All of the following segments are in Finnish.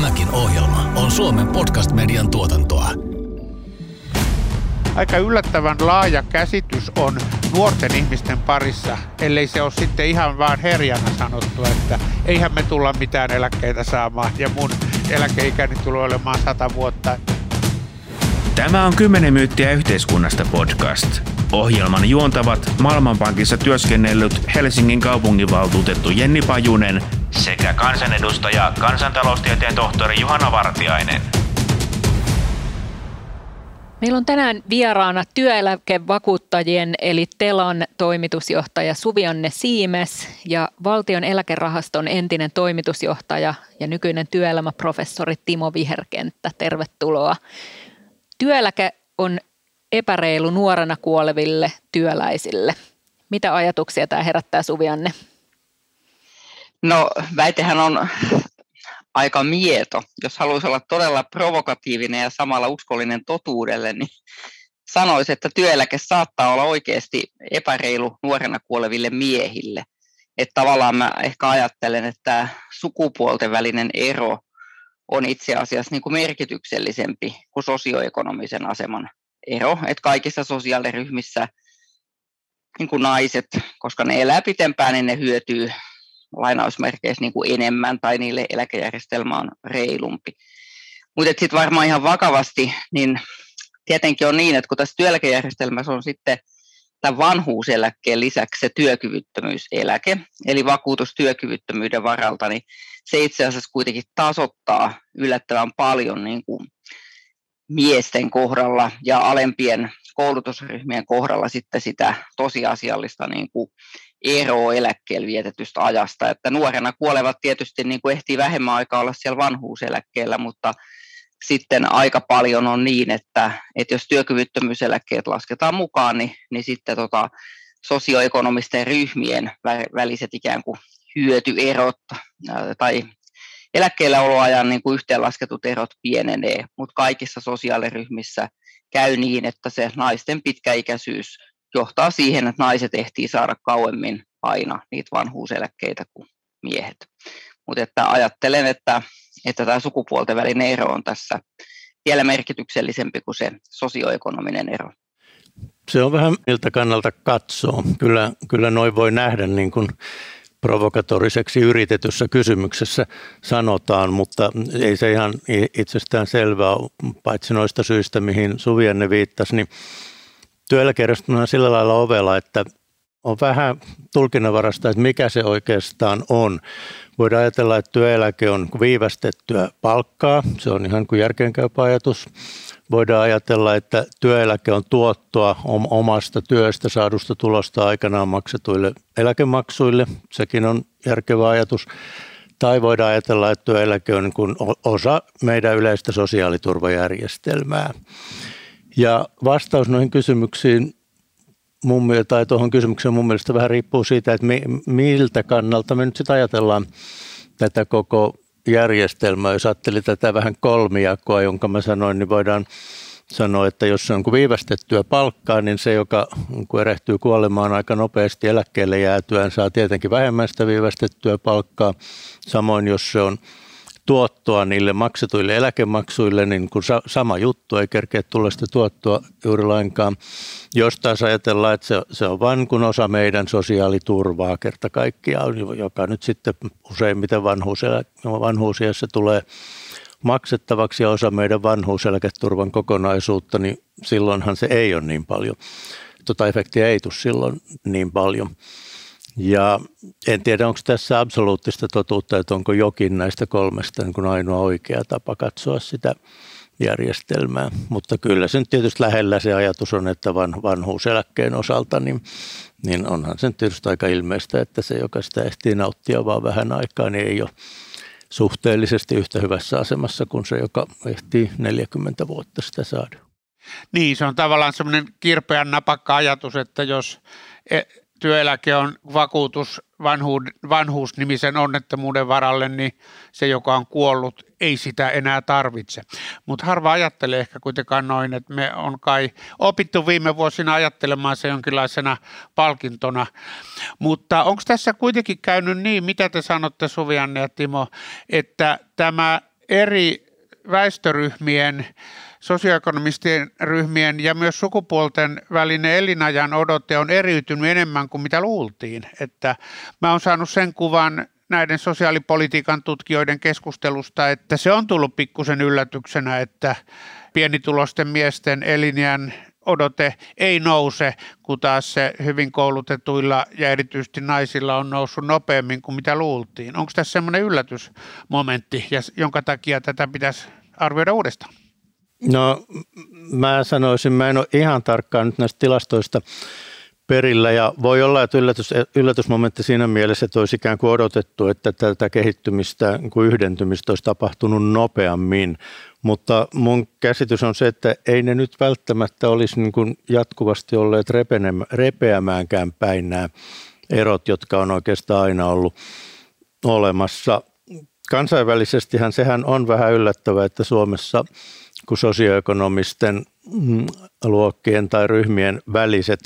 Tämäkin ohjelma on Suomen podcast-median tuotantoa. Aika yllättävän laaja käsitys on nuorten ihmisten parissa, ellei se ole sitten ihan vaan herjana sanottu, että eihän me tulla mitään eläkkeitä saamaan ja mun eläkeikäni tulee olemaan sata vuotta. Tämä on 10 myyttiä yhteiskunnasta podcast. Ohjelman juontavat Maailmanpankissa työskennellyt Helsingin kaupunginvaltuutettu Jenni Pajunen sekä kansanedustaja kansantaloustieteen tohtori Juhana Vartiainen. Meillä on tänään vieraana työeläkevakuuttajien eli Telan toimitusjohtaja Suvianne Siimes ja valtion eläkerahaston entinen toimitusjohtaja ja nykyinen työelämäprofessori Timo Viherkenttä. Tervetuloa. Työeläke on epäreilu nuorena kuoleville työläisille. Mitä ajatuksia tämä herättää Suvianne? No väitehän on aika mieto. Jos haluaisi olla todella provokatiivinen ja samalla uskollinen totuudelle, niin sanoisi, että työeläke saattaa olla oikeasti epäreilu nuorena kuoleville miehille. Että tavallaan mä ehkä ajattelen, että sukupuolten välinen ero on itse asiassa niin kuin merkityksellisempi kuin sosioekonomisen aseman ero. Että kaikissa sosiaaliryhmissä niin kuin naiset, koska ne elää pitempään, niin ne hyötyy lainausmerkeissä niin kuin enemmän tai niille eläkejärjestelmä on reilumpi. Mutta sitten varmaan ihan vakavasti, niin tietenkin on niin, että kun tässä työeläkejärjestelmässä on sitten tämän vanhuuseläkkeen lisäksi se työkyvyttömyyseläke, eli vakuutus työkyvyttömyyden varalta, niin se itse asiassa kuitenkin tasoittaa yllättävän paljon niin kuin miesten kohdalla ja alempien koulutusryhmien kohdalla sitten sitä tosiasiallista niin kuin eroa eläkkeellä vietetystä ajasta. Että nuorena kuolevat tietysti niin kuin ehtii vähemmän aikaa olla siellä vanhuuseläkkeellä, mutta sitten aika paljon on niin, että, että jos työkyvyttömyyseläkkeet lasketaan mukaan, niin, niin sitten tota, sosioekonomisten ryhmien väliset ikään kuin hyötyerot tai eläkkeelläoloajan niin kuin yhteenlasketut erot pienenee, mutta kaikissa sosiaaliryhmissä käy niin, että se naisten pitkäikäisyys johtaa siihen, että naiset ehtii saada kauemmin aina niitä vanhuuseläkkeitä kuin miehet. Mutta että ajattelen, että, että tämä sukupuolten välinen ero on tässä vielä merkityksellisempi kuin se sosioekonominen ero. Se on vähän miltä kannalta katsoo. Kyllä, kyllä noin voi nähdä niin kuin provokatoriseksi yritetyssä kysymyksessä sanotaan, mutta ei se ihan itsestään selvää paitsi noista syistä, mihin Suvianne viittasi, niin työeläkejärjestelmä on sillä lailla ovella, että on vähän tulkinnanvarasta, että mikä se oikeastaan on. Voidaan ajatella, että työeläke on viivästettyä palkkaa, se on ihan kuin järkeenkäypä ajatus. Voidaan ajatella, että työeläke on tuottoa omasta työstä saadusta tulosta aikanaan maksetuille eläkemaksuille, sekin on järkevä ajatus. Tai voidaan ajatella, että työeläke on niin osa meidän yleistä sosiaaliturvajärjestelmää. Ja vastaus noihin kysymyksiin mun tai tuohon kysymykseen mun mielestä vähän riippuu siitä, että mi, miltä kannalta me nyt sitten ajatellaan tätä koko järjestelmää. Jos ajattelee tätä vähän kolmijakoa, jonka mä sanoin, niin voidaan sanoa, että jos on viivästettyä palkkaa, niin se, joka erehtyy kuolemaan aika nopeasti eläkkeelle jäätyään, saa tietenkin vähemmän sitä viivästettyä palkkaa. Samoin jos se on tuottoa niille maksetuille eläkemaksuille, niin kun sa- sama juttu, ei kerkeä tulla sitä tuottoa juuri lainkaan. Jos taas ajatellaan, että se, se on vain kun osa meidän sosiaaliturvaa kerta kaikkiaan, joka nyt sitten useimmiten vanhuusiassa tulee maksettavaksi ja osa meidän vanhuuseläketurvan kokonaisuutta, niin silloinhan se ei ole niin paljon. Tota efektiä ei tule silloin niin paljon. Ja en tiedä, onko tässä absoluuttista totuutta, että onko jokin näistä kolmesta niin kuin ainoa oikea tapa katsoa sitä järjestelmää. Mutta kyllä se nyt tietysti lähellä se ajatus on, että van, vanhuuseläkkeen osalta, niin, niin onhan se tietysti aika ilmeistä, että se, joka sitä ehtii nauttia vaan vähän aikaa, niin ei ole suhteellisesti yhtä hyvässä asemassa kuin se, joka ehtii 40 vuotta sitä saada. Niin, se on tavallaan semmoinen kirpeän napakka ajatus, että jos e- työeläke on vakuutus vanhuus, vanhuusnimisen onnettomuuden varalle, niin se, joka on kuollut, ei sitä enää tarvitse. Mutta harva ajattelee ehkä kuitenkaan noin, että me on kai opittu viime vuosina ajattelemaan se jonkinlaisena palkintona. Mutta onko tässä kuitenkin käynyt niin, mitä te sanotte Suvianne ja Timo, että tämä eri väestöryhmien, sosioekonomistien ryhmien ja myös sukupuolten välinen elinajan odote on eriytynyt enemmän kuin mitä luultiin. Että mä oon saanut sen kuvan näiden sosiaalipolitiikan tutkijoiden keskustelusta, että se on tullut pikkusen yllätyksenä, että pienitulosten miesten elinjään odote ei nouse, kun taas se hyvin koulutetuilla ja erityisesti naisilla on noussut nopeammin kuin mitä luultiin. Onko tässä semmoinen yllätysmomentti, jonka takia tätä pitäisi arvioida uudestaan? No mä sanoisin, mä en ole ihan tarkkaan nyt näistä tilastoista perillä ja voi olla, että yllätys, yllätysmomentti siinä mielessä, että olisi ikään kuin odotettu, että tätä kehittymistä, niin kuin yhdentymistä olisi tapahtunut nopeammin, mutta mun käsitys on se, että ei ne nyt välttämättä olisi niin kuin jatkuvasti olleet repeämäänkään päin nämä erot, jotka on oikeastaan aina ollut olemassa. Kansainvälisestihän sehän on vähän yllättävää, että Suomessa kun sosioekonomisten mm, luokkien tai ryhmien väliset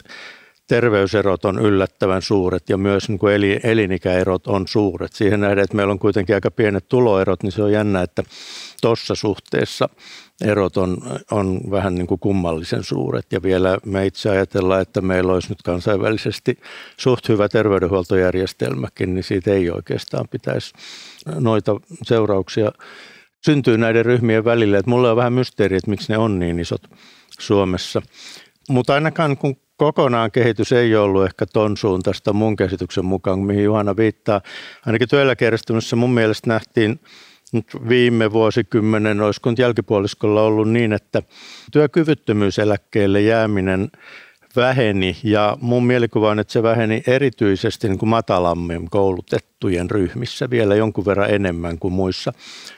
terveyserot on yllättävän suuret ja myös niin kuin elinikäerot on suuret. Siihen nähden, että meillä on kuitenkin aika pienet tuloerot, niin se on jännä, että tuossa suhteessa erot on, on vähän niin kuin kummallisen suuret. Ja vielä me itse ajatellaan, että meillä olisi nyt kansainvälisesti suht hyvä terveydenhuoltojärjestelmäkin, niin siitä ei oikeastaan pitäisi noita seurauksia syntyy näiden ryhmien välille. Että mulla on vähän mysteeri, että miksi ne on niin isot Suomessa. Mutta ainakaan kun kokonaan kehitys ei ollut ehkä ton suuntaista mun käsityksen mukaan, mihin Juhana viittaa. Ainakin työeläkejärjestelmässä mun mielestä nähtiin nyt viime vuosikymmenen, olisiko nyt jälkipuoliskolla ollut niin, että työkyvyttömyyseläkkeelle jääminen väheni ja mun mielikuva on, että se väheni erityisesti niin kuin matalammin koulutettujen ryhmissä vielä jonkun verran enemmän kuin muissa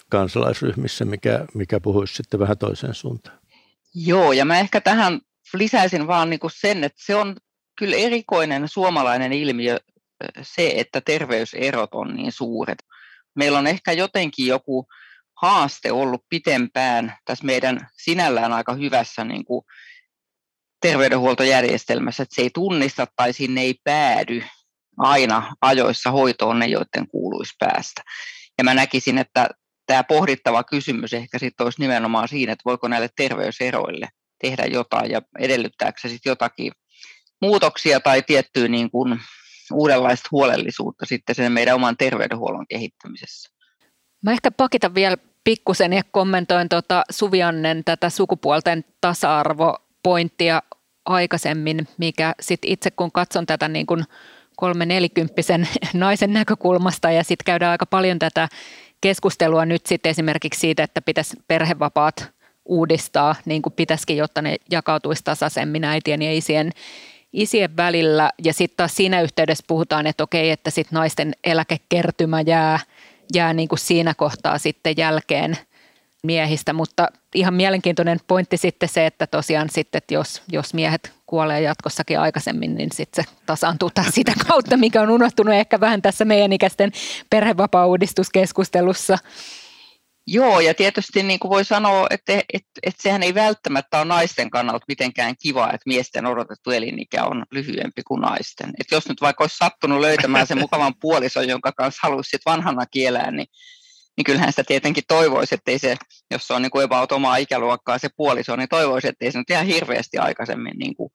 kansalaisryhmissä, mikä, mikä puhuisi sitten vähän toiseen suuntaan. Joo, ja mä ehkä tähän lisäisin vaan niin kuin sen, että se on kyllä erikoinen suomalainen ilmiö se, että terveyserot on niin suuret. Meillä on ehkä jotenkin joku haaste ollut pitempään tässä meidän sinällään aika hyvässä niin kuin terveydenhuoltojärjestelmässä, että se ei tunnista tai sinne ei päädy aina ajoissa hoitoon ne, joiden kuuluisi päästä. Ja mä näkisin, että tämä pohdittava kysymys ehkä sitten olisi nimenomaan siinä, että voiko näille terveyseroille tehdä jotain ja edellyttääkö se sitten jotakin muutoksia tai tiettyä niin kuin uudenlaista huolellisuutta sitten sen meidän oman terveydenhuollon kehittämisessä. Mä ehkä pakitan vielä pikkusen ja kommentoin tuota Suviannen tätä sukupuolten tasa-arvopointtia aikaisemmin, mikä sitten itse kun katson tätä niin kuin kolme nelikymppisen naisen näkökulmasta ja sitten käydään aika paljon tätä keskustelua nyt sitten esimerkiksi siitä, että pitäisi perhevapaat uudistaa, niin kuin pitäisikin, jotta ne jakautuisi tasaisemmin äitien ja isien, isien välillä. Ja sitten taas siinä yhteydessä puhutaan, että okei, että sitten naisten eläkekertymä jää, jää niin kuin siinä kohtaa sitten jälkeen miehistä, mutta ihan mielenkiintoinen pointti sitten se, että tosiaan sitten, että jos, jos miehet kuolee jatkossakin aikaisemmin, niin sitten se tasaantuu taas sitä kautta, mikä on unohtunut ehkä vähän tässä meidän ikäisten perhevapaa-uudistuskeskustelussa. Joo, ja tietysti niin kuin voi sanoa, että, että, että sehän ei välttämättä ole naisten kannalta mitenkään kiva, että miesten odotettu elinikä on lyhyempi kuin naisten. Että jos nyt vaikka olisi sattunut löytämään sen mukavan puolison, jonka kanssa haluaisi sit vanhana kielää, niin, niin kyllähän sitä tietenkin toivoisi, että ei se, jos se on niin kuin about omaa ikäluokkaa se puoliso, niin toivoisi, että ei se nyt ihan hirveästi aikaisemmin niin kuin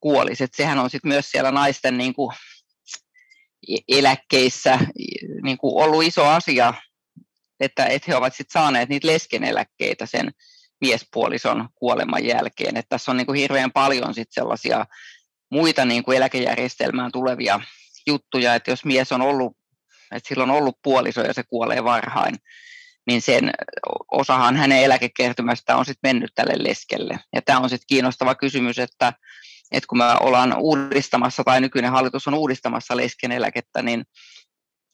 kuolisi. Että sehän on sitten myös siellä naisten niin kuin eläkkeissä niin kuin ollut iso asia että, että he ovat sitten saaneet niitä leskeneläkkeitä sen miespuolison kuoleman jälkeen. Että tässä on niin kuin hirveän paljon sit sellaisia muita niin kuin eläkejärjestelmään tulevia juttuja, että jos mies on ollut, että sillä on ollut puoliso ja se kuolee varhain, niin sen osahan hänen eläkekertymästä on sitten mennyt tälle leskelle. Ja tämä on sitten kiinnostava kysymys, että, että kun me ollaan uudistamassa tai nykyinen hallitus on uudistamassa leskeneläkettä, niin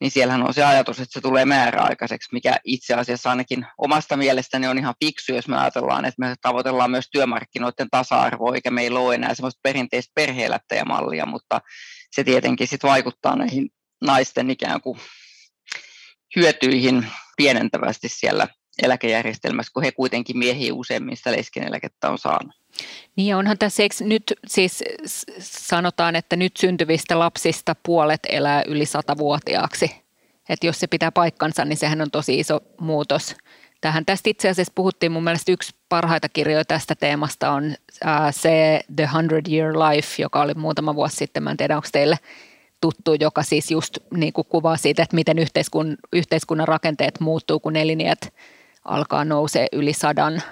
niin siellähän on se ajatus, että se tulee määräaikaiseksi, mikä itse asiassa ainakin omasta mielestäni on ihan fiksu, jos me ajatellaan, että me tavoitellaan myös työmarkkinoiden tasa-arvoa, eikä meillä ole enää semmoista perinteistä perheelättäjämallia, mutta se tietenkin sitten vaikuttaa näihin naisten ikään kuin hyötyihin pienentävästi siellä eläkejärjestelmässä, kun he kuitenkin miehiä useimmin sitä leskeneläkettä on saanut. Niin onhan tässä eikö nyt siis sanotaan, että nyt syntyvistä lapsista puolet elää yli satavuotiaaksi. Että jos se pitää paikkansa, niin sehän on tosi iso muutos tähän. Tästä itse asiassa puhuttiin mun mielestä yksi parhaita kirjoja tästä teemasta on se The Hundred Year Life, joka oli muutama vuosi sitten. Mä en tiedä, onko teille tuttu, joka siis just niin kuin kuvaa siitä, että miten yhteiskun, yhteiskunnan rakenteet muuttuu, kun eliniät alkaa nousee yli sadan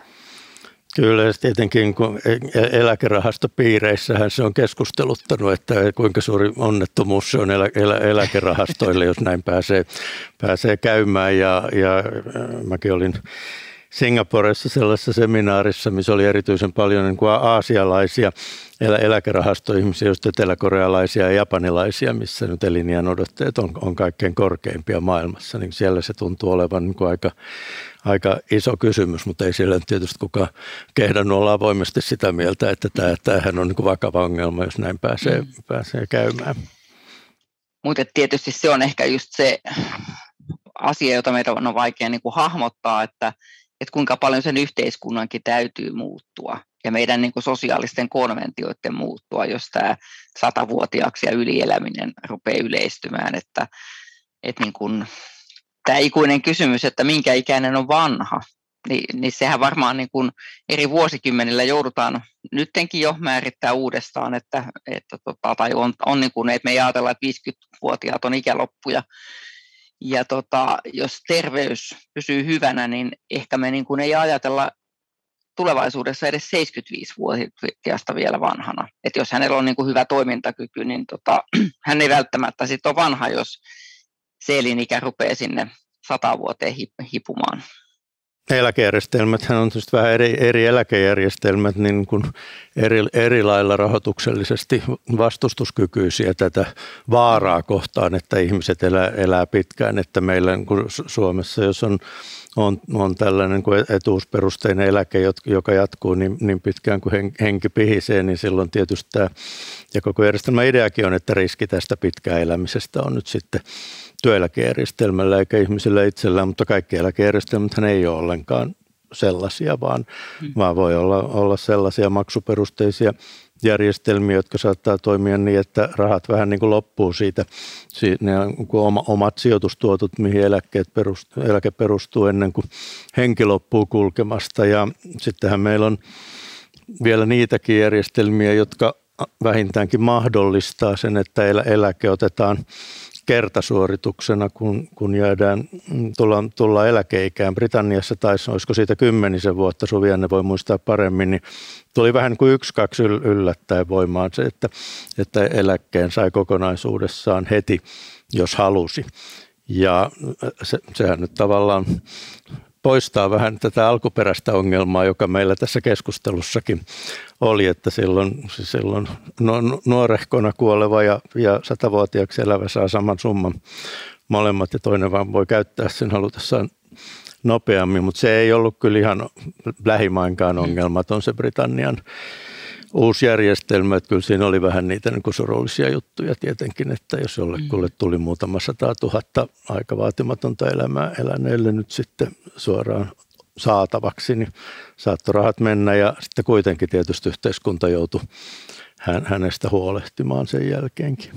Kyllä, ja tietenkin kun e- e- eläkerahastopiireissähän se on keskusteluttanut, että kuinka suuri onnettomuus se on elä, elä, eläkerahastoille, jos näin pääsee, pääsee käymään. Ja, ja mäkin olin Singaporessa sellaisessa seminaarissa, missä oli erityisen paljon niin kuin aasialaisia elä, eläkerahastoihmisiä, just eteläkorealaisia ja japanilaisia, missä nyt eliniän odotteet on, on kaikkein korkeimpia maailmassa. Niin siellä se tuntuu olevan niin kuin aika, aika iso kysymys, mutta ei siellä tietysti kukaan kehdannut olla avoimesti sitä mieltä, että tämä, tämähän on niin kuin vakava ongelma, jos näin pääsee, mm. pääsee käymään. Mutta tietysti se on ehkä just se asia, jota meidän on vaikea niin kuin hahmottaa, että että kuinka paljon sen yhteiskunnankin täytyy muuttua ja meidän niin kuin sosiaalisten konventioiden muuttua, jos tämä satavuotiaaksi ja ylieläminen rupeaa yleistymään, että, että niin kuin, tämä ikuinen kysymys, että minkä ikäinen on vanha, niin, niin sehän varmaan niin kuin eri vuosikymmenillä joudutaan nyttenkin jo määrittää uudestaan, että, että tota, tai on, on niin kuin, että me ei ajatella, että 50-vuotiaat on ikäloppuja, ja tota, jos terveys pysyy hyvänä, niin ehkä me niin kuin ei ajatella tulevaisuudessa edes 75-vuotiaasta vielä vanhana. Et jos hänellä on niin kuin hyvä toimintakyky, niin tota, hän ei välttämättä sit ole vanha, jos se elinikä rupeaa sinne sata vuoteen hipumaan eläkejärjestelmät on tietysti vähän eri, eri eläkejärjestelmät niin kuin eri, eri lailla rahoituksellisesti vastustuskykyisiä tätä vaaraa kohtaan, että ihmiset elää, elää pitkään, että meillä niin kuin Suomessa, jos on, on, on tällainen kuin etuusperusteinen eläke, joka jatkuu niin, niin pitkään kuin henki pihisee, niin silloin tietysti tämä, ja koko järjestelmän ideakin on, että riski tästä pitkään elämisestä on nyt sitten työeläkejärjestelmällä eikä ihmisillä itsellään, mutta kaikki eläkejärjestelmät ei ole ollenkaan sellaisia, vaan, hmm. vaan voi olla, olla sellaisia maksuperusteisia järjestelmiä, jotka saattaa toimia niin, että rahat vähän niin kuin loppuu siitä. Ne on omat sijoitustuotot, mihin eläkkeet perustuu, eläke perustuu ennen kuin henki loppuu kulkemasta. Ja sittenhän meillä on vielä niitäkin järjestelmiä, jotka vähintäänkin mahdollistaa sen, että eläke otetaan kertasuorituksena, kun, kun jäädään, tullaan, tullaan eläkeikään. Britanniassa taisi, olisiko siitä kymmenisen vuotta, Suvianne voi muistaa paremmin, niin tuli vähän kuin yksi, kaksi yllättäen voimaan se, että, että eläkkeen sai kokonaisuudessaan heti, jos halusi. Ja se, sehän nyt tavallaan poistaa vähän tätä alkuperäistä ongelmaa, joka meillä tässä keskustelussakin oli, että silloin, silloin nuorehkona kuoleva ja, ja satavuotiaaksi elävä saa saman summan molemmat ja toinen vaan voi käyttää sen halutessaan nopeammin, mutta se ei ollut kyllä ihan lähimainkaan mm. ongelmaton se Britannian uusi järjestelmä, että kyllä siinä oli vähän niitä niin surullisia juttuja tietenkin, että jos jollekulle mm. tuli muutama sata tuhatta aika vaatimatonta elämää eläneelle nyt sitten suoraan saatavaksi, niin saattoi rahat mennä ja sitten kuitenkin tietysti yhteiskunta joutui hän, hänestä huolehtimaan sen jälkeenkin.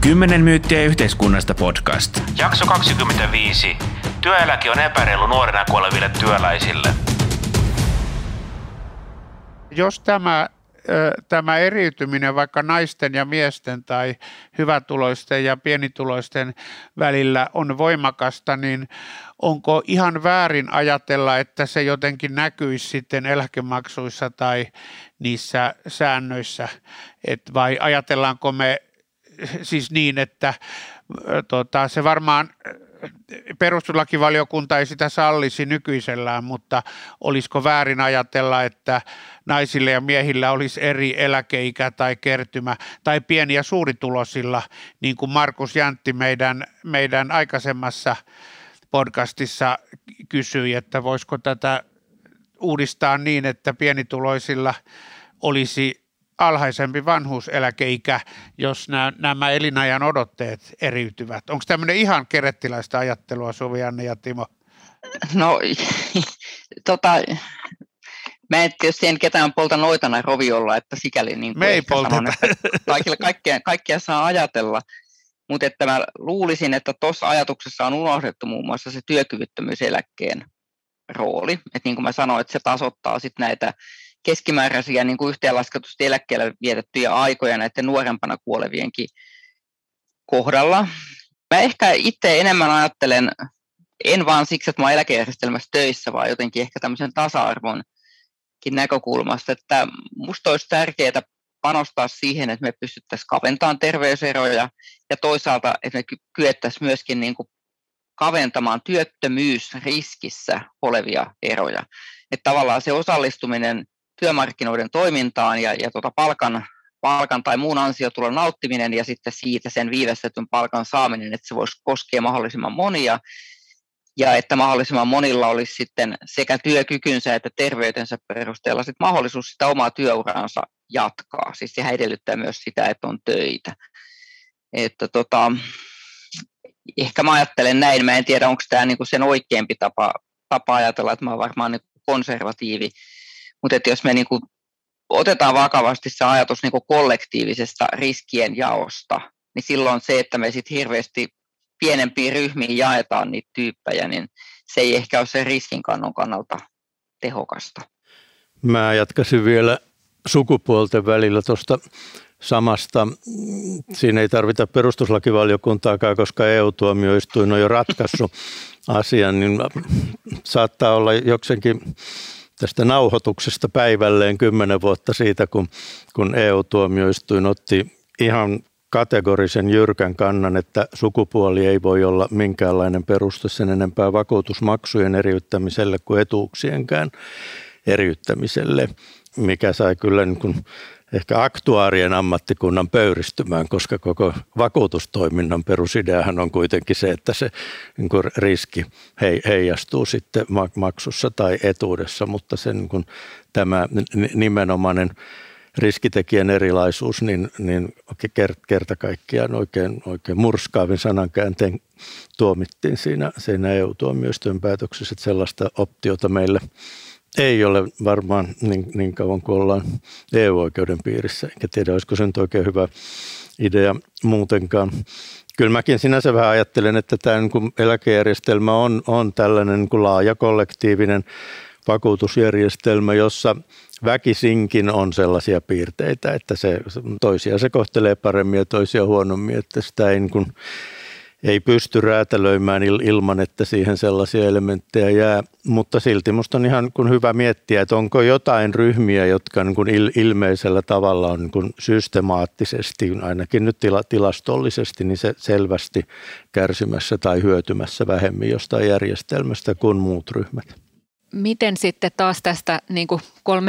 Kymmenen myyttiä yhteiskunnasta podcast. Jakso 25. Työeläke on epäreilu nuorena kuoleville työläisille jos tämä, tämä eriytyminen vaikka naisten ja miesten tai hyvätuloisten ja pienituloisten välillä on voimakasta, niin onko ihan väärin ajatella, että se jotenkin näkyisi sitten eläkemaksuissa tai niissä säännöissä, Et vai ajatellaanko me siis niin, että tota, se varmaan perustuslakivaliokunta ei sitä sallisi nykyisellään, mutta olisiko väärin ajatella, että naisille ja miehillä olisi eri eläkeikä tai kertymä, tai pieni- ja suuritulosilla, niin kuin Markus Jäntti meidän, meidän aikaisemmassa podcastissa kysyi, että voisiko tätä uudistaa niin, että pienituloisilla olisi alhaisempi vanhuuseläkeikä, jos nämä, nämä elinajan odotteet eriytyvät. Onko tämmöinen ihan kerettiläistä ajattelua, Suvi-Anne ja Timo? No, tota, mä en tietysti en ketään polta noitana roviolla, että sikäli niin Me ei sanon, että kaikilla kaikkea, kaikkea saa ajatella, mutta että mä luulisin, että tuossa ajatuksessa on unohdettu muun muassa se työkyvyttömyyseläkkeen rooli. Et niin kuin mä sanoin, että se tasoittaa sit näitä keskimääräisiä niin kuin yhteenlasketusti eläkkeellä vietettyjä aikoja näiden nuorempana kuolevienkin kohdalla. Mä ehkä itse enemmän ajattelen, en vaan siksi, että mä olen eläkejärjestelmässä töissä, vaan jotenkin ehkä tämmöisen tasa-arvonkin näkökulmasta, että musta olisi tärkeää panostaa siihen, että me pystyttäisiin kaventamaan terveyseroja ja toisaalta, että me kyettäisiin myöskin niin kuin kaventamaan työttömyysriskissä olevia eroja. Että tavallaan se osallistuminen työmarkkinoiden toimintaan ja, ja tuota palkan, palkan tai muun ansiotulon nauttiminen ja sitten siitä sen viivästetyn palkan saaminen, että se voisi koskea mahdollisimman monia ja että mahdollisimman monilla olisi sitten sekä työkykynsä että terveytensä perusteella sitten mahdollisuus sitä omaa työuraansa jatkaa. Siis sehän edellyttää myös sitä, että on töitä. Että tota, ehkä mä ajattelen näin, mä en tiedä onko tämä niinku sen oikeampi tapa, tapa ajatella, että mä olen varmaan niinku konservatiivi, mutta että jos me niinku otetaan vakavasti se ajatus niinku kollektiivisesta riskien jaosta, niin silloin se, että me sitten hirveästi pienempiin ryhmiin jaetaan niitä tyyppejä, niin se ei ehkä ole sen riskinkannon kannalta tehokasta. Mä jatkaisin vielä sukupuolten välillä tuosta samasta. Siinä ei tarvita perustuslakivaliokuntaakaan, koska EU-tuomioistuin on jo ratkaissut asian, niin saattaa olla joksenkin tästä nauhoituksesta päivälleen kymmenen vuotta siitä, kun, kun EU-tuomioistuin otti ihan kategorisen jyrkän kannan, että sukupuoli ei voi olla minkäänlainen peruste sen enempää vakuutusmaksujen eriyttämiselle kuin etuuksienkään eriyttämiselle, mikä sai kyllä niin kuin ehkä aktuaarien ammattikunnan pöyristymään, koska koko vakuutustoiminnan perusideahan on kuitenkin se, että se niin kuin riski heijastuu sitten maksussa tai etuudessa, mutta se niin kuin, tämä nimenomainen riskitekijän erilaisuus, niin, niin kerta kaikkiaan oikein, oikein murskaavin sanankäänteen tuomittiin siinä, siinä EU-tuomioistuin päätöksessä, että sellaista optiota meille ei ole varmaan niin, niin kauan kuin ollaan EU-oikeuden piirissä, enkä tiedä, olisiko se nyt oikein hyvä idea muutenkaan. Kyllä mäkin sinänsä vähän ajattelen, että tämä niin eläkejärjestelmä on, on tällainen niin kuin laaja kollektiivinen vakuutusjärjestelmä, jossa väkisinkin on sellaisia piirteitä, että se toisia se kohtelee paremmin ja toisia huonommin, että sitä ei niin kuin, ei pysty räätälöimään ilman, että siihen sellaisia elementtejä jää. Mutta silti minusta on ihan kun hyvä miettiä, että onko jotain ryhmiä, jotka niin kuin ilmeisellä tavalla on niin kuin systemaattisesti, ainakin nyt tila, tilastollisesti, niin se selvästi kärsimässä tai hyötymässä vähemmän jostain järjestelmästä kuin muut ryhmät miten sitten taas tästä niin kuin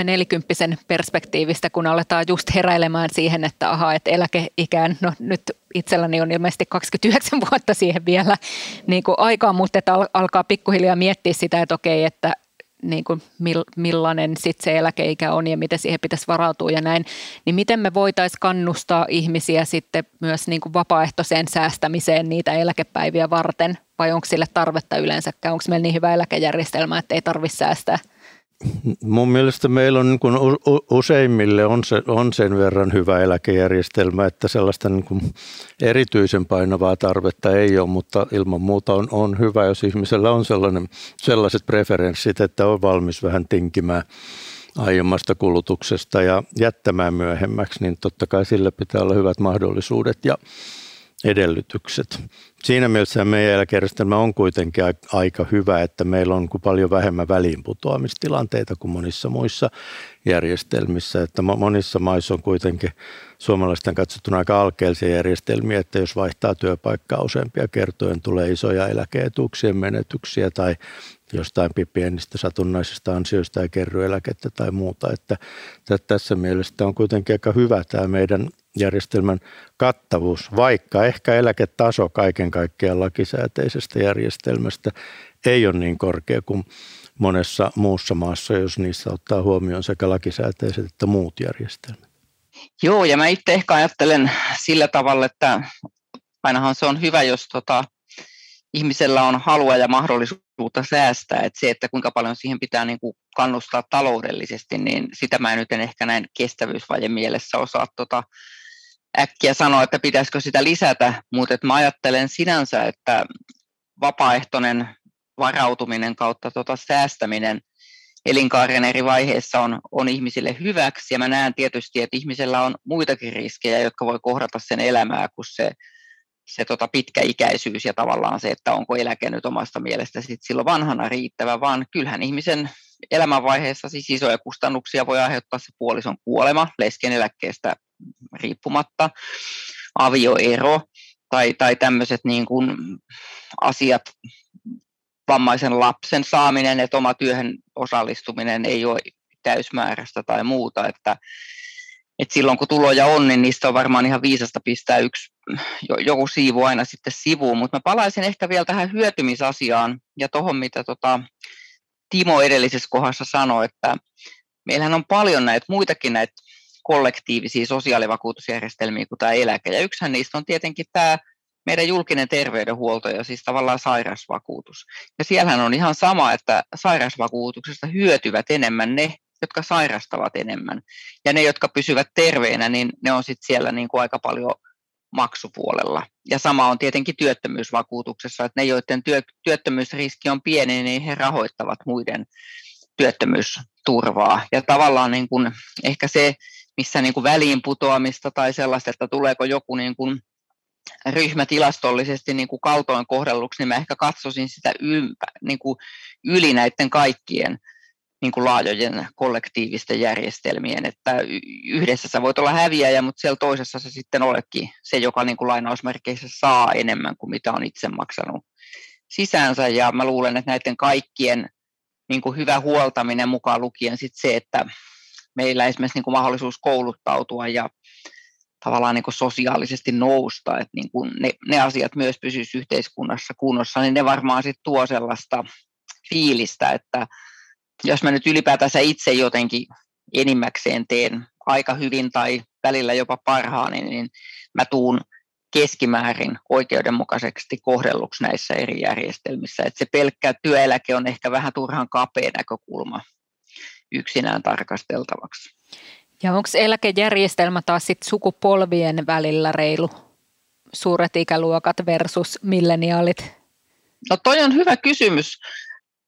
nelikymppisen perspektiivistä, kun aletaan just heräilemään siihen, että aha, että eläkeikään, no nyt itselläni on ilmeisesti 29 vuotta siihen vielä niin kuin aikaa, mutta että alkaa pikkuhiljaa miettiä sitä, että okei, että niin kuin millainen sit se eläkeikä on ja miten siihen pitäisi varautua ja näin, niin miten me voitaisiin kannustaa ihmisiä sitten myös niin kuin vapaaehtoiseen säästämiseen niitä eläkepäiviä varten vai onko sille tarvetta yleensäkään? Onko meillä niin hyvä eläkejärjestelmä, että ei tarvitse säästää? Mun mielestä meillä on niin kuin useimmille on, se, on sen verran hyvä eläkejärjestelmä, että sellaista niin kuin erityisen painavaa tarvetta ei ole, mutta ilman muuta on, on hyvä, jos ihmisellä on sellainen, sellaiset preferenssit, että on valmis vähän tinkimään aiemmasta kulutuksesta ja jättämään myöhemmäksi, niin totta kai sillä pitää olla hyvät mahdollisuudet ja edellytykset. Siinä mielessä meidän eläkejärjestelmä on kuitenkin aika hyvä, että meillä on paljon vähemmän väliinputoamistilanteita kuin monissa muissa järjestelmissä. Että monissa maissa on kuitenkin suomalaisten katsottuna aika alkeellisia järjestelmiä, että jos vaihtaa työpaikkaa useampia kertoja, tulee isoja eläkeetuuksien menetyksiä tai jostain pienistä satunnaisista ansioista ja kerry eläkettä tai muuta. Että tässä mielessä on kuitenkin aika hyvä tämä meidän järjestelmän kattavuus, vaikka ehkä eläketaso kaiken kaikkiaan lakisääteisestä järjestelmästä ei ole niin korkea kuin monessa muussa maassa, jos niissä ottaa huomioon sekä lakisääteiset että muut järjestelmät. Joo, ja mä itse ehkä ajattelen sillä tavalla, että ainahan se on hyvä, jos tota, ihmisellä on halua ja mahdollisuutta säästää, että se, että kuinka paljon siihen pitää niin kuin kannustaa taloudellisesti, niin sitä mä nyt en ehkä näin kestävyysvaje mielessä osaa tota, äkkiä sanoa, että pitäisikö sitä lisätä, mutta että mä ajattelen sinänsä, että vapaaehtoinen varautuminen kautta tota säästäminen elinkaaren eri vaiheissa on, on ihmisille hyväksi. Ja mä näen tietysti, että ihmisellä on muitakin riskejä, jotka voi kohdata sen elämää kuin se, se tota pitkäikäisyys ja tavallaan se, että onko eläke nyt omasta mielestä sit silloin vanhana riittävä, vaan kyllähän ihmisen elämänvaiheessa siis isoja kustannuksia voi aiheuttaa se puolison kuolema lesken eläkkeestä riippumatta, avioero tai, tai tämmöiset niin kuin asiat, vammaisen lapsen saaminen, että oma työhön osallistuminen ei ole täysmääräistä tai muuta, että, että silloin kun tuloja on, niin niistä on varmaan ihan viisasta pistää yksi joku siivu aina sitten sivuun, mutta mä palaisin ehkä vielä tähän hyötymisasiaan ja tuohon, mitä tota Timo edellisessä kohdassa sanoi, että meillähän on paljon näitä muitakin näitä kollektiivisia sosiaalivakuutusjärjestelmiä kuin tämä eläke, ja yksihän niistä on tietenkin tämä meidän julkinen terveydenhuolto ja siis tavallaan sairausvakuutus. Ja siellähän on ihan sama, että sairausvakuutuksesta hyötyvät enemmän ne, jotka sairastavat enemmän. Ja ne, jotka pysyvät terveinä, niin ne on sitten siellä niin kuin aika paljon maksupuolella. Ja sama on tietenkin työttömyysvakuutuksessa, että ne, joiden työ, työttömyysriski on pieni, niin he rahoittavat muiden työttömyysturvaa. Ja tavallaan niin kuin ehkä se, missä niin kuin väliinputoamista tai sellaista, että tuleeko joku niin kuin ryhmä tilastollisesti niin kuin kaltoin kohdelluksi, niin mä ehkä katsoisin sitä ympä, niin kuin yli näiden kaikkien niin kuin laajojen kollektiivisten järjestelmien, että yhdessä sä voit olla häviäjä, mutta siellä toisessa se sitten olekin se, joka niin kuin lainausmerkeissä saa enemmän kuin mitä on itse maksanut sisäänsä, ja mä luulen, että näiden kaikkien niin kuin hyvä huoltaminen mukaan lukien sit se, että meillä esimerkiksi niin kuin mahdollisuus kouluttautua ja tavallaan niin kuin sosiaalisesti nousta, että niin kuin ne, ne asiat myös pysyisivät yhteiskunnassa kunnossa, niin ne varmaan sitten tuo sellaista fiilistä, että jos mä nyt ylipäätänsä itse jotenkin enimmäkseen teen aika hyvin tai välillä jopa parhaani, niin mä tuun keskimäärin oikeudenmukaisesti kohdelluksi näissä eri järjestelmissä. Että se pelkkä työeläke on ehkä vähän turhan kapea näkökulma yksinään tarkasteltavaksi. Ja onko eläkejärjestelmä taas sit sukupolvien välillä reilu? Suuret ikäluokat versus milleniaalit? No toi on hyvä kysymys.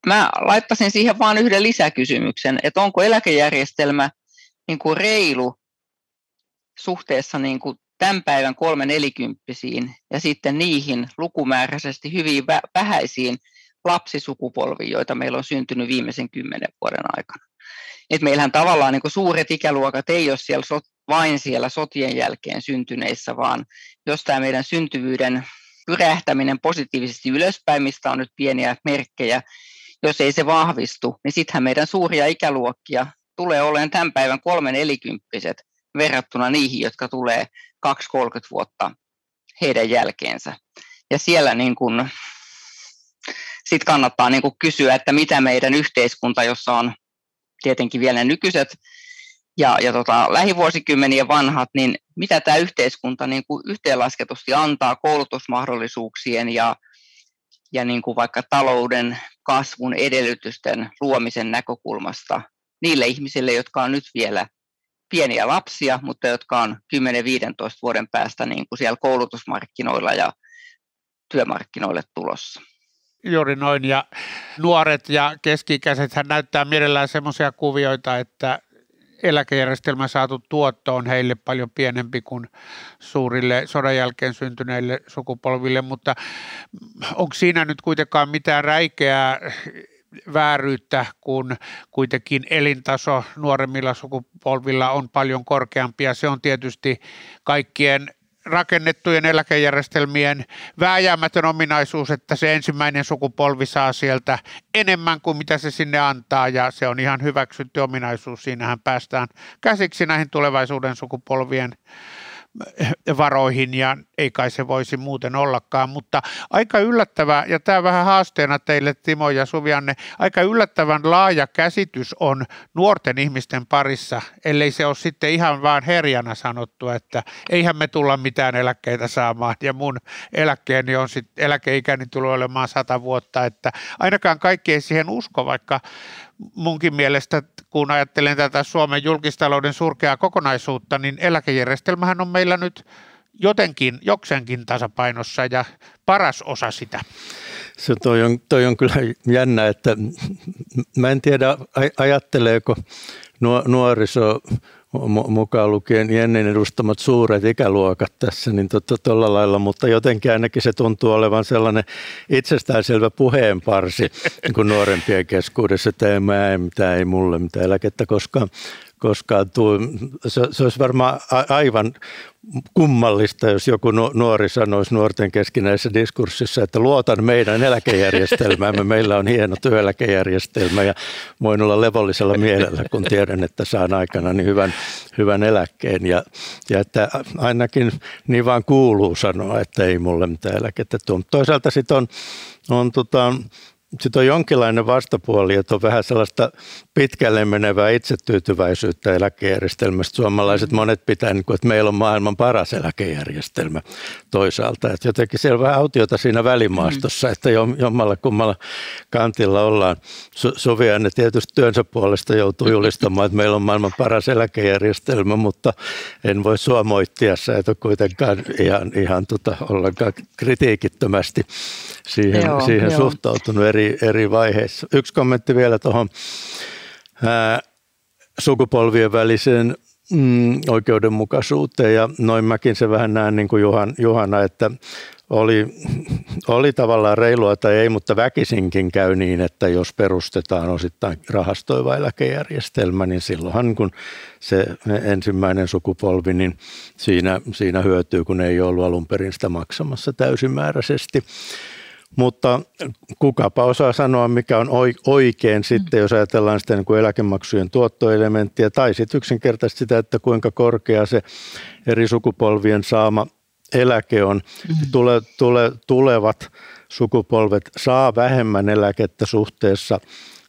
Mä laittaisin siihen vain yhden lisäkysymyksen, että onko eläkejärjestelmä niin kuin reilu suhteessa niin kuin tämän päivän kolme nelikymppisiin ja sitten niihin lukumääräisesti hyvin vähäisiin lapsisukupolviin, joita meillä on syntynyt viimeisen kymmenen vuoden aikana. Et meillähän tavallaan niin suuret ikäluokat ei ole siellä sot, vain siellä sotien jälkeen syntyneissä, vaan jos tämä meidän syntyvyyden pyrähtäminen positiivisesti ylöspäin, mistä on nyt pieniä merkkejä, jos ei se vahvistu, niin sittenhän meidän suuria ikäluokkia tulee olemaan tämän päivän kolme nelikymppiset verrattuna niihin, jotka tulee 2-30 vuotta heidän jälkeensä. Ja siellä niin kun, sit kannattaa niin kun kysyä, että mitä meidän yhteiskunta, jossa on tietenkin vielä ne nykyiset ja, ja tota, lähivuosikymmenien vanhat, niin mitä tämä yhteiskunta niin kuin yhteenlasketusti antaa koulutusmahdollisuuksien ja, ja niin kuin vaikka talouden kasvun edellytysten luomisen näkökulmasta niille ihmisille, jotka on nyt vielä pieniä lapsia, mutta jotka on 10-15 vuoden päästä niin kuin siellä koulutusmarkkinoilla ja työmarkkinoille tulossa. Juuri noin, ja nuoret ja keski-ikäiset hän näyttää mielellään semmoisia kuvioita, että eläkejärjestelmän saatu tuotto on heille paljon pienempi kuin suurille sodan jälkeen syntyneille sukupolville, mutta onko siinä nyt kuitenkaan mitään räikeää vääryyttä, kun kuitenkin elintaso nuoremmilla sukupolvilla on paljon korkeampi? Ja se on tietysti kaikkien rakennettujen eläkejärjestelmien vääjäämätön ominaisuus, että se ensimmäinen sukupolvi saa sieltä enemmän kuin mitä se sinne antaa ja se on ihan hyväksytty ominaisuus. Siinähän päästään käsiksi näihin tulevaisuuden sukupolvien varoihin ja ei kai se voisi muuten ollakaan, mutta aika yllättävä, ja tämä vähän haasteena teille Timo ja Suvianne, aika yllättävän laaja käsitys on nuorten ihmisten parissa, ellei se ole sitten ihan vaan herjana sanottu, että eihän me tulla mitään eläkkeitä saamaan ja mun eläkkeeni on sitten, eläkeikäni tulee olemaan sata vuotta, että ainakaan kaikki ei siihen usko, vaikka munkin mielestä, kun ajattelen tätä Suomen julkistalouden surkeaa kokonaisuutta, niin eläkejärjestelmähän on meillä nyt jotenkin, joksenkin tasapainossa ja paras osa sitä. se toi on, toi on kyllä jännä, että mä en tiedä ajatteleeko nuoriso mukaan lukien Jennin edustamat suuret ikäluokat tässä, niin tuolla to, lailla, mutta jotenkin ainakin se tuntuu olevan sellainen itsestäänselvä puheenparsi niin kuin nuorempien keskuudessa, että ei, mä ei, mitään, ei mulle mitään eläkettä koskaan, koskaan tuu. Se, se olisi varmaan aivan kummallista, jos joku nuori sanoisi nuorten keskinäisessä diskurssissa, että luotan meidän eläkejärjestelmäämme, meillä on hieno työeläkejärjestelmä ja voin olla levollisella mielellä, kun tiedän, että saan aikana niin hyvän, hyvän eläkkeen ja, ja että ainakin niin vaan kuuluu sanoa, että ei mulle mitään eläkettä tule. Toisaalta sitten on, on tota, sitten on jonkinlainen vastapuoli, että on vähän sellaista pitkälle menevää itsetyytyväisyyttä eläkejärjestelmästä. Suomalaiset monet pitää, niin kuin, että meillä on maailman paras eläkejärjestelmä toisaalta. Että jotenkin siellä on vähän autiota siinä välimaastossa, että jommalla kummalla kantilla ollaan. Suvianne tietysti työnsä puolesta joutuu julistamaan, että meillä on maailman paras eläkejärjestelmä, mutta en voi sua moittia. Sä et ole kuitenkaan ihan, ihan tota, ollenkaan kritiikittömästi siihen, joo, siihen joo. suhtautunut eri, eri vaiheissa. Yksi kommentti vielä tuohon sukupolvien väliseen mm, oikeudenmukaisuuteen ja noin mäkin se vähän näen niin kuin Juhan, Juhana, että oli, oli tavallaan reilua tai ei, mutta väkisinkin käy niin, että jos perustetaan osittain rahastoiva eläkejärjestelmä, niin silloinhan kun se ensimmäinen sukupolvi, niin siinä, siinä hyötyy, kun ei ollut alun perin sitä maksamassa täysimääräisesti. Mutta kukapa osaa sanoa, mikä on oikein sitten, jos ajatellaan sitä niin kuin eläkemaksujen tuottoelementtiä, tai sitten yksinkertaisesti sitä, että kuinka korkea se eri sukupolvien saama eläke on. Mm-hmm. Tule, tule, tulevat sukupolvet saa vähemmän eläkettä suhteessa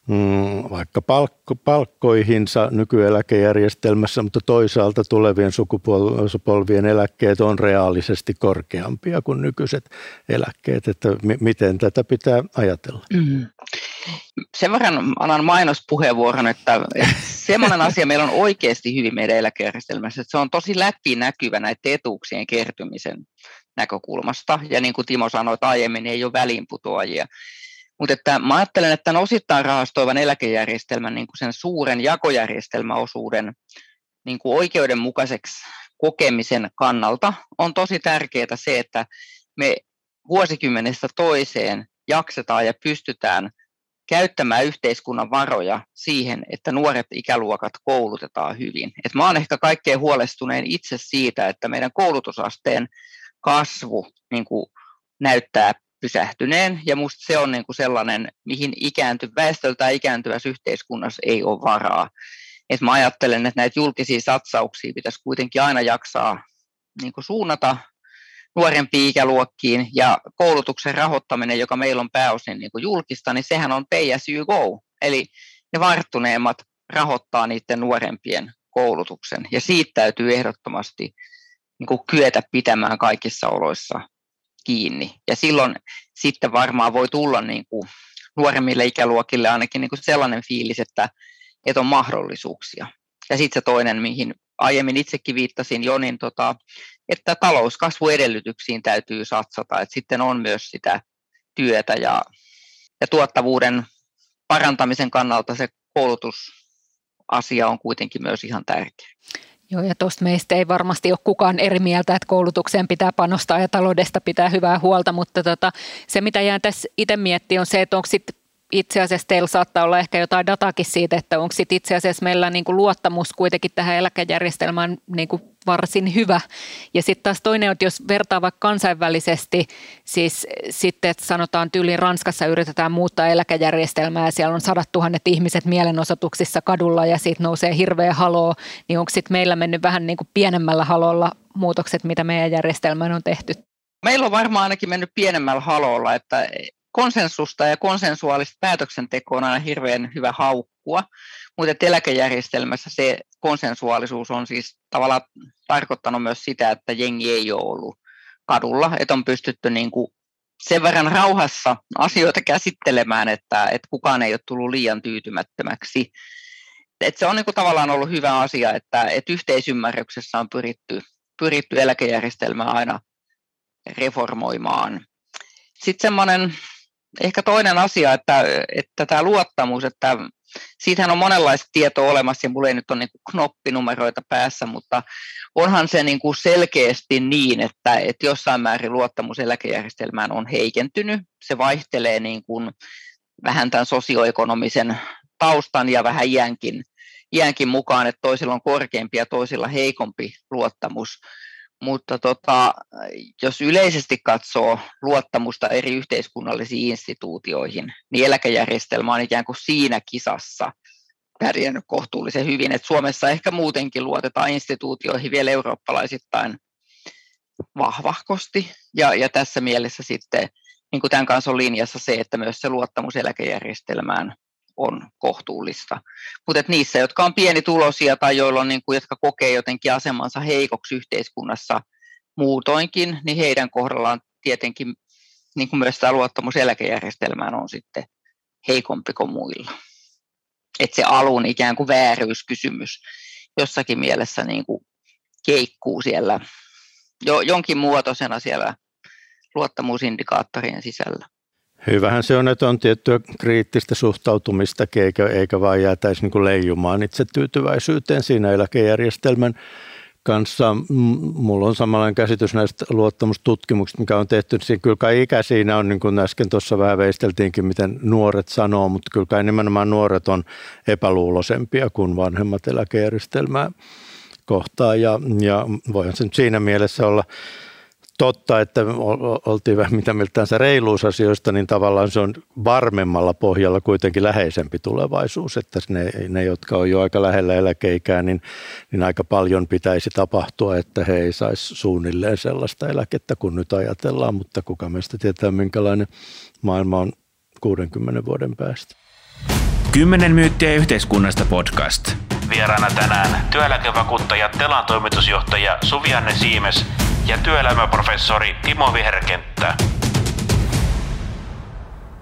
mm, vaikka palkko, palkkoihinsa nykyeläkejärjestelmässä, mutta toisaalta tulevien sukupolvien eläkkeet on reaalisesti korkeampia kuin nykyiset eläkkeet, että m- miten tätä pitää ajatella. Mm. Sen verran annan mainospuheenvuoron, että, että semmoinen asia meillä on oikeasti hyvin meidän eläkejärjestelmässä, että se on tosi läpinäkyvä näiden etuuksien kertymisen näkökulmasta, ja niin kuin Timo sanoi aiemmin, ei ole väliinputoajia. Mutta että mä ajattelen, että tämän osittain rahastoivan eläkejärjestelmän niin kuin sen suuren jakojärjestelmäosuuden niin kuin oikeudenmukaiseksi kokemisen kannalta on tosi tärkeää se, että me vuosikymmenestä toiseen jaksetaan ja pystytään käyttämään yhteiskunnan varoja siihen, että nuoret ikäluokat koulutetaan hyvin. Et mä olen ehkä kaikkein huolestuneen itse siitä, että meidän koulutusasteen kasvu niin kuin näyttää pysähtyneen, ja minusta se on niin kuin sellainen, mihin ikäänty, väestöltä ikääntyvässä yhteiskunnassa ei ole varaa. Et mä ajattelen, että näitä julkisia satsauksia pitäisi kuitenkin aina jaksaa niin kuin suunnata nuorempiin ikäluokkiin, ja koulutuksen rahoittaminen, joka meillä on pääosin niin kuin julkista, niin sehän on pay as you go, eli ne varttuneemmat rahoittaa niiden nuorempien koulutuksen, ja siitä täytyy ehdottomasti niin kuin kyetä pitämään kaikissa oloissa kiinni. Ja silloin sitten varmaan voi tulla niin kuin nuoremmille ikäluokille ainakin niin kuin sellainen fiilis, että, että on mahdollisuuksia. Ja sitten se toinen, mihin aiemmin itsekin viittasin jo, niin tota, että talouskasvuedellytyksiin täytyy satsata, että sitten on myös sitä työtä ja, ja tuottavuuden parantamisen kannalta se koulutusasia on kuitenkin myös ihan tärkeä. Joo, ja tuosta meistä ei varmasti ole kukaan eri mieltä, että koulutukseen pitää panostaa ja taloudesta pitää hyvää huolta, mutta tota, se mitä jään tässä itse miettimään on se, että onko sitten itse asiassa teillä saattaa olla ehkä jotain datakin siitä, että onko sit itse asiassa meillä niin kuin luottamus kuitenkin tähän eläkejärjestelmään niin kuin varsin hyvä. Ja sitten taas toinen, että jos vertaa vaikka kansainvälisesti, siis sitten että sanotaan tyyliin Ranskassa yritetään muuttaa eläkejärjestelmää ja siellä on sadat tuhannet ihmiset mielenosoituksissa kadulla ja siitä nousee hirveä haloo, niin onko sitten meillä mennyt vähän niin kuin pienemmällä halolla muutokset, mitä meidän järjestelmään on tehty? Meillä on varmaan ainakin mennyt pienemmällä halolla, että konsensusta ja konsensuaalista päätöksentekoa on aina hirveän hyvä haukkua, mutta eläkejärjestelmässä se konsensuaalisuus on siis tavallaan tarkoittanut myös sitä, että jengi ei ole ollut kadulla, että on pystytty niin kuin sen verran rauhassa asioita käsittelemään, että, että kukaan ei ole tullut liian tyytymättömäksi. Että se on niin kuin tavallaan ollut hyvä asia, että, että yhteisymmärryksessä on pyritty, pyritty eläkejärjestelmää aina reformoimaan. Sitten semmoinen ehkä toinen asia, että, että tämä luottamus, että siitähän on monenlaista tietoa olemassa ja mulla ei nyt ole niin knoppinumeroita päässä, mutta onhan se niin kuin selkeästi niin, että, että jossain määrin luottamus eläkejärjestelmään on heikentynyt. Se vaihtelee niin kuin vähän tämän sosioekonomisen taustan ja vähän iänkin, iänkin mukaan, että toisilla on korkeampi ja toisilla heikompi luottamus. Mutta tota, jos yleisesti katsoo luottamusta eri yhteiskunnallisiin instituutioihin, niin eläkejärjestelmä on ikään kuin siinä kisassa pärjännyt kohtuullisen hyvin. Et Suomessa ehkä muutenkin luotetaan instituutioihin vielä eurooppalaisittain vahvahkosti, ja, ja tässä mielessä sitten niin kuin tämän kanssa on linjassa se, että myös se luottamus eläkejärjestelmään on kohtuullista. Mutta niissä, jotka on pienituloisia tai joilla on, niin kuin, jotka kokee jotenkin asemansa heikoksi yhteiskunnassa muutoinkin, niin heidän kohdallaan tietenkin niin kuin myös tämä luottamus eläkejärjestelmään on sitten heikompi kuin muilla. Että se alun ikään kuin vääryyskysymys jossakin mielessä niin kuin keikkuu siellä jo, jonkin muotoisena siellä luottamusindikaattorien sisällä. Hyvähän se on, että on tiettyä kriittistä suhtautumista, eikä, eikä vaan jäätäisi niin leijumaan itse tyytyväisyyteen siinä eläkejärjestelmän kanssa. Mulla on samanlainen käsitys näistä luottamustutkimuksista, mikä on tehty. Siinä kyllä kai ikä siinä on, niin kuin äsken tuossa vähän veisteltiinkin, miten nuoret sanoo, mutta kyllä kai nimenomaan nuoret on epäluulosempia kuin vanhemmat eläkejärjestelmää kohtaan. Ja, ja voihan se nyt siinä mielessä olla totta, että oltiin vähän mitä mieltä reiluusasioista, niin tavallaan se on varmemmalla pohjalla kuitenkin läheisempi tulevaisuus, että ne, ne jotka on jo aika lähellä eläkeikää, niin, niin aika paljon pitäisi tapahtua, että he ei saisi suunnilleen sellaista eläkettä kuin nyt ajatellaan, mutta kuka meistä tietää, minkälainen maailma on 60 vuoden päästä. Kymmenen myyttiä yhteiskunnasta podcast. Vieraana tänään työeläkevakuuttaja Telan toimitusjohtaja Suvianne Siimes ja työelämäprofessori Timo Viherkenttä.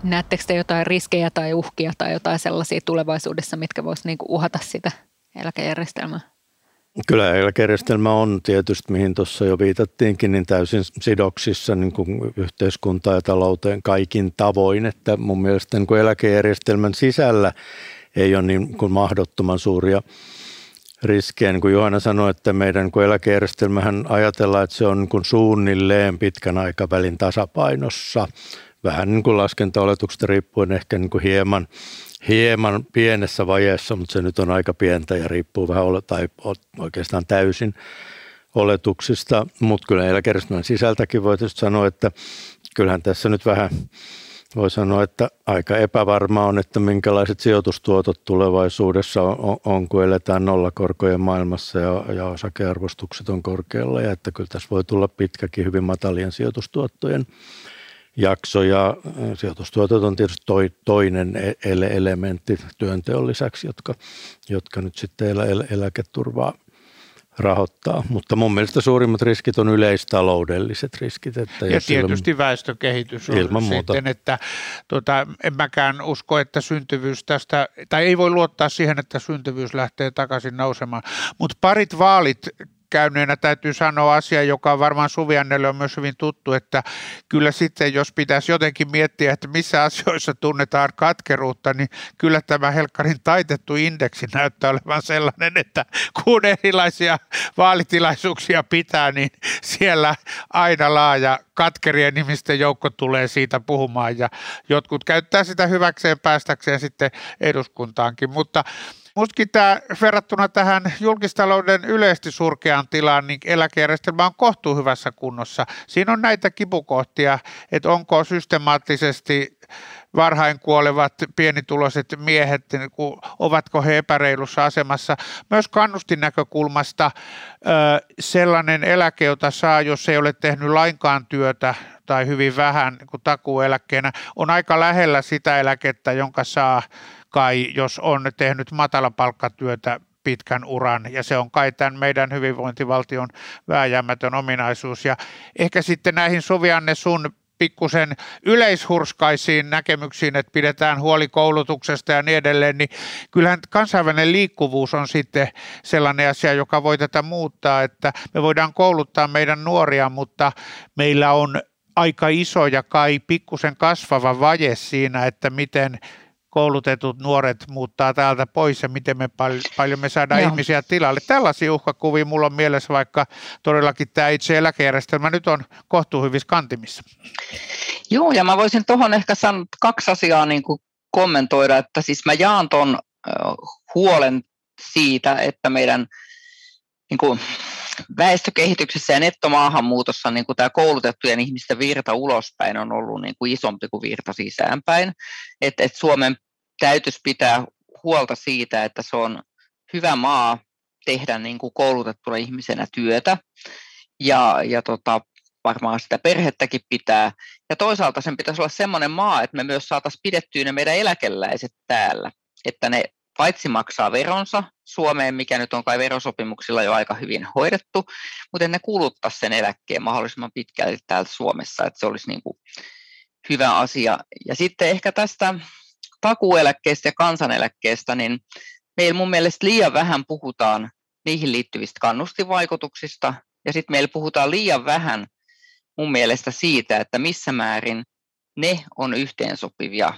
Näettekö te jotain riskejä tai uhkia tai jotain sellaisia tulevaisuudessa, mitkä voisivat niinku uhata sitä eläkejärjestelmää? Kyllä eläkejärjestelmä on tietysti, mihin tuossa jo viitattiinkin, niin täysin sidoksissa niin kuin yhteiskuntaan ja talouteen kaikin tavoin. Että mun mielestä niin kuin eläkejärjestelmän sisällä ei ole niin kuin mahdottoman suuria riskejä. Niin kuin Johanna sanoi, että meidän niin eläkejärjestelmähän ajatellaan, että se on niin kuin suunnilleen pitkän aikavälin tasapainossa. Vähän niin kuin laskentaoletuksesta riippuen ehkä niin kuin hieman, hieman pienessä vajeessa, mutta se nyt on aika pientä ja riippuu vähän tai oikeastaan täysin oletuksista. Mutta kyllä eläkejärjestelmän sisältäkin voi sanoa, että kyllähän tässä nyt vähän – voi sanoa, että aika epävarma on, että minkälaiset sijoitustuotot tulevaisuudessa on, on kun eletään nollakorkojen maailmassa ja, ja osakearvostukset on korkealla. Ja että kyllä tässä voi tulla pitkäkin hyvin matalien sijoitustuottojen jakso. Ja sijoitustuotot on tietysti toi, toinen e-, ele- elementti työnteon lisäksi, jotka, jotka nyt sitten elä, eläketurvaa rahoittaa, mutta mun mielestä suurimmat riskit on yleistaloudelliset riskit. Että ja tietysti ilman, väestökehitys on ilman muuta. sitten, että tota, en mäkään usko, että syntyvyys tästä, tai ei voi luottaa siihen, että syntyvyys lähtee takaisin nousemaan, mutta parit vaalit käyneenä täytyy sanoa asia, joka on varmaan Suviannelle on myös hyvin tuttu, että kyllä sitten jos pitäisi jotenkin miettiä, että missä asioissa tunnetaan katkeruutta, niin kyllä tämä Helkkarin taitettu indeksi näyttää olevan sellainen, että kun erilaisia vaalitilaisuuksia pitää, niin siellä aina laaja katkerien ihmisten joukko tulee siitä puhumaan. Ja jotkut käyttää sitä hyväkseen päästäkseen sitten eduskuntaankin, mutta Mustakin tämä verrattuna tähän julkistalouden yleisesti surkeaan tilaan, niin eläkejärjestelmä on kohtuu hyvässä kunnossa. Siinä on näitä kipukohtia, että onko systemaattisesti varhain kuolevat pienituloiset miehet, niin ovatko he epäreilussa asemassa. Myös kannustin näkökulmasta sellainen eläke, jota saa, jos ei ole tehnyt lainkaan työtä tai hyvin vähän niin kuin takuueläkkeenä, on aika lähellä sitä eläkettä, jonka saa kai, jos on tehnyt matalapalkkatyötä pitkän uran, ja se on kai tämän meidän hyvinvointivaltion vääjäämätön ominaisuus. Ja ehkä sitten näihin Suvianne sun pikkusen yleishurskaisiin näkemyksiin, että pidetään huoli koulutuksesta ja niin edelleen, niin kyllähän kansainvälinen liikkuvuus on sitten sellainen asia, joka voi tätä muuttaa, että me voidaan kouluttaa meidän nuoria, mutta meillä on aika iso ja kai pikkusen kasvava vaje siinä, että miten koulutetut nuoret muuttaa täältä pois ja miten me pal- paljon me saadaan Joo. ihmisiä tilalle. Tällaisia uhkakuvia mulla on mielessä, vaikka todellakin tämä itse eläkejärjestelmä nyt on kohtuuhyvissä kantimissa. Joo, ja mä voisin tuohon ehkä sanoa kaksi asiaa niin kuin kommentoida, että siis mä jaan tuon huolen siitä, että meidän niin kuin, väestökehityksessä ja nettomaahanmuutossa niin kuin tämä koulutettujen ihmisten virta ulospäin on ollut niin kuin isompi kuin virta sisäänpäin. Et, et Suomen täytyisi pitää huolta siitä, että se on hyvä maa tehdä niin kuin koulutettuna ihmisenä työtä ja, ja tota, varmaan sitä perhettäkin pitää. Ja toisaalta sen pitäisi olla semmoinen maa, että me myös saataisiin pidettyä ne meidän eläkeläiset täällä, että ne paitsi maksaa veronsa Suomeen, mikä nyt on kai verosopimuksilla jo aika hyvin hoidettu, mutta ne kuluttaa sen eläkkeen mahdollisimman pitkälti täältä Suomessa, että se olisi niin kuin hyvä asia. Ja sitten ehkä tästä takueläkkeestä ja kansaneläkkeestä, niin meillä mun mielestä liian vähän puhutaan niihin liittyvistä kannustinvaikutuksista, ja sitten meillä puhutaan liian vähän mun mielestä siitä, että missä määrin ne on yhteensopivia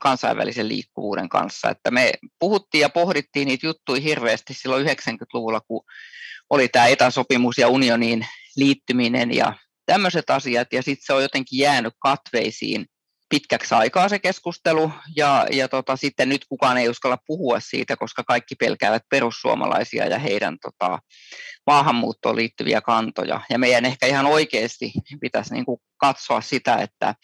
kansainvälisen liikkuvuuden kanssa. Että me puhuttiin ja pohdittiin niitä juttuja hirveästi silloin 90-luvulla, kun oli tämä etäsopimus ja unioniin liittyminen ja tämmöiset asiat, ja sitten se on jotenkin jäänyt katveisiin pitkäksi aikaa se keskustelu, ja, ja tota, sitten nyt kukaan ei uskalla puhua siitä, koska kaikki pelkäävät perussuomalaisia ja heidän tota, maahanmuuttoon liittyviä kantoja. Ja meidän ehkä ihan oikeasti pitäisi niin kuin katsoa sitä, että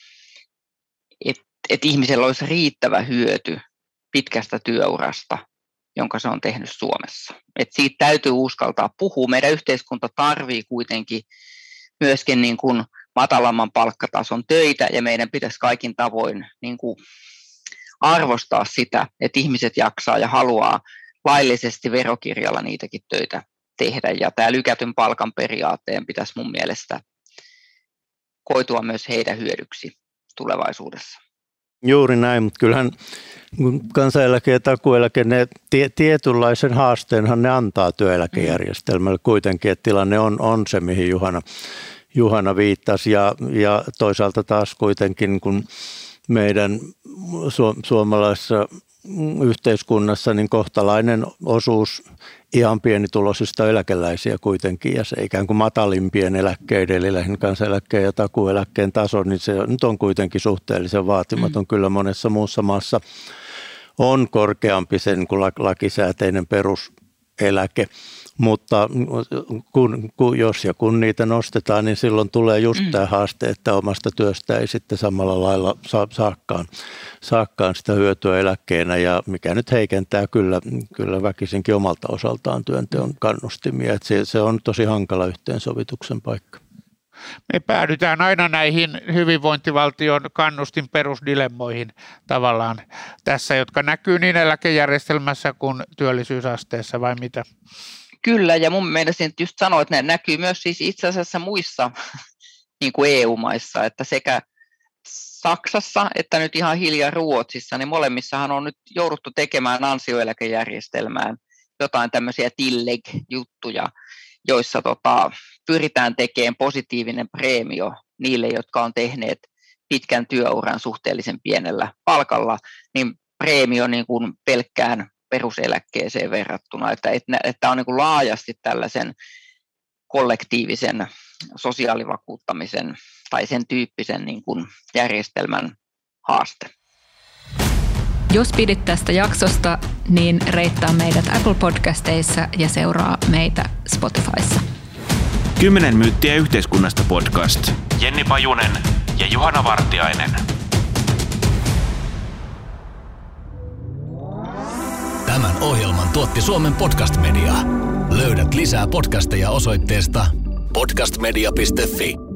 et, et ihmisellä olisi riittävä hyöty pitkästä työurasta, jonka se on tehnyt Suomessa. Et siitä täytyy uskaltaa puhua. Meidän yhteiskunta tarvii kuitenkin myöskin niin kuin matalamman palkkatason töitä ja meidän pitäisi kaikin tavoin niin kuin arvostaa sitä, että ihmiset jaksaa ja haluaa laillisesti verokirjalla niitäkin töitä tehdä. Ja tämä lykätyn palkan periaatteen pitäisi mun mielestä koitua myös heidän hyödyksi tulevaisuudessa. Juuri näin, mutta kyllähän kansaneläke ja takueläke, ne tietynlaisen haasteenhan ne antaa työeläkejärjestelmälle kuitenkin, että tilanne on, on se, mihin Juhana, Juhana viittasi. Ja, ja toisaalta taas kuitenkin kun meidän su, suomalaisessa yhteiskunnassa niin kohtalainen osuus ihan pienituloisista eläkeläisiä kuitenkin ja se ikään kuin matalimpien eläkkeiden eli lähinnä kansaneläkkeen ja takueläkkeen taso, niin se nyt on kuitenkin suhteellisen vaatimaton. Mm. Kyllä monessa muussa maassa on korkeampi sen kuin lakisääteinen peruseläke mutta kun, kun, jos ja kun niitä nostetaan, niin silloin tulee just mm. tämä haaste, että omasta työstä ei sitten samalla lailla saa, saakkaan, saakkaan sitä hyötyä eläkkeenä ja mikä nyt heikentää kyllä, kyllä väkisinkin omalta osaltaan työnteon kannustimia. Että se, se on tosi hankala yhteensovituksen paikka. Me päädytään aina näihin hyvinvointivaltion kannustin perusdilemmoihin tavallaan tässä, jotka näkyy niin eläkejärjestelmässä kuin työllisyysasteessa vai mitä? Kyllä, ja mun mielestä just sanoa, että ne näkyy myös siis itse asiassa muissa niin kuin EU-maissa, että sekä Saksassa että nyt ihan hiljaa Ruotsissa, niin molemmissahan on nyt jouduttu tekemään ansioeläkejärjestelmään jotain tämmöisiä tilleg-juttuja, joissa tota, pyritään tekemään positiivinen preemio niille, jotka on tehneet pitkän työuran suhteellisen pienellä palkalla, niin preemio niin kuin pelkkään peruseläkkeeseen verrattuna, että, että, että on niin kuin laajasti tällaisen kollektiivisen sosiaalivakuuttamisen tai sen tyyppisen niin kuin järjestelmän haaste. Jos pidit tästä jaksosta, niin reittaa meidät Apple Podcasteissa ja seuraa meitä Spotifyssa. Kymmenen myyttiä yhteiskunnasta podcast. Jenni Pajunen ja Juhana Vartiainen. Tämän ohjelman tuotti Suomen Podcast Media. Löydät lisää podcasteja osoitteesta podcastmedia.fi.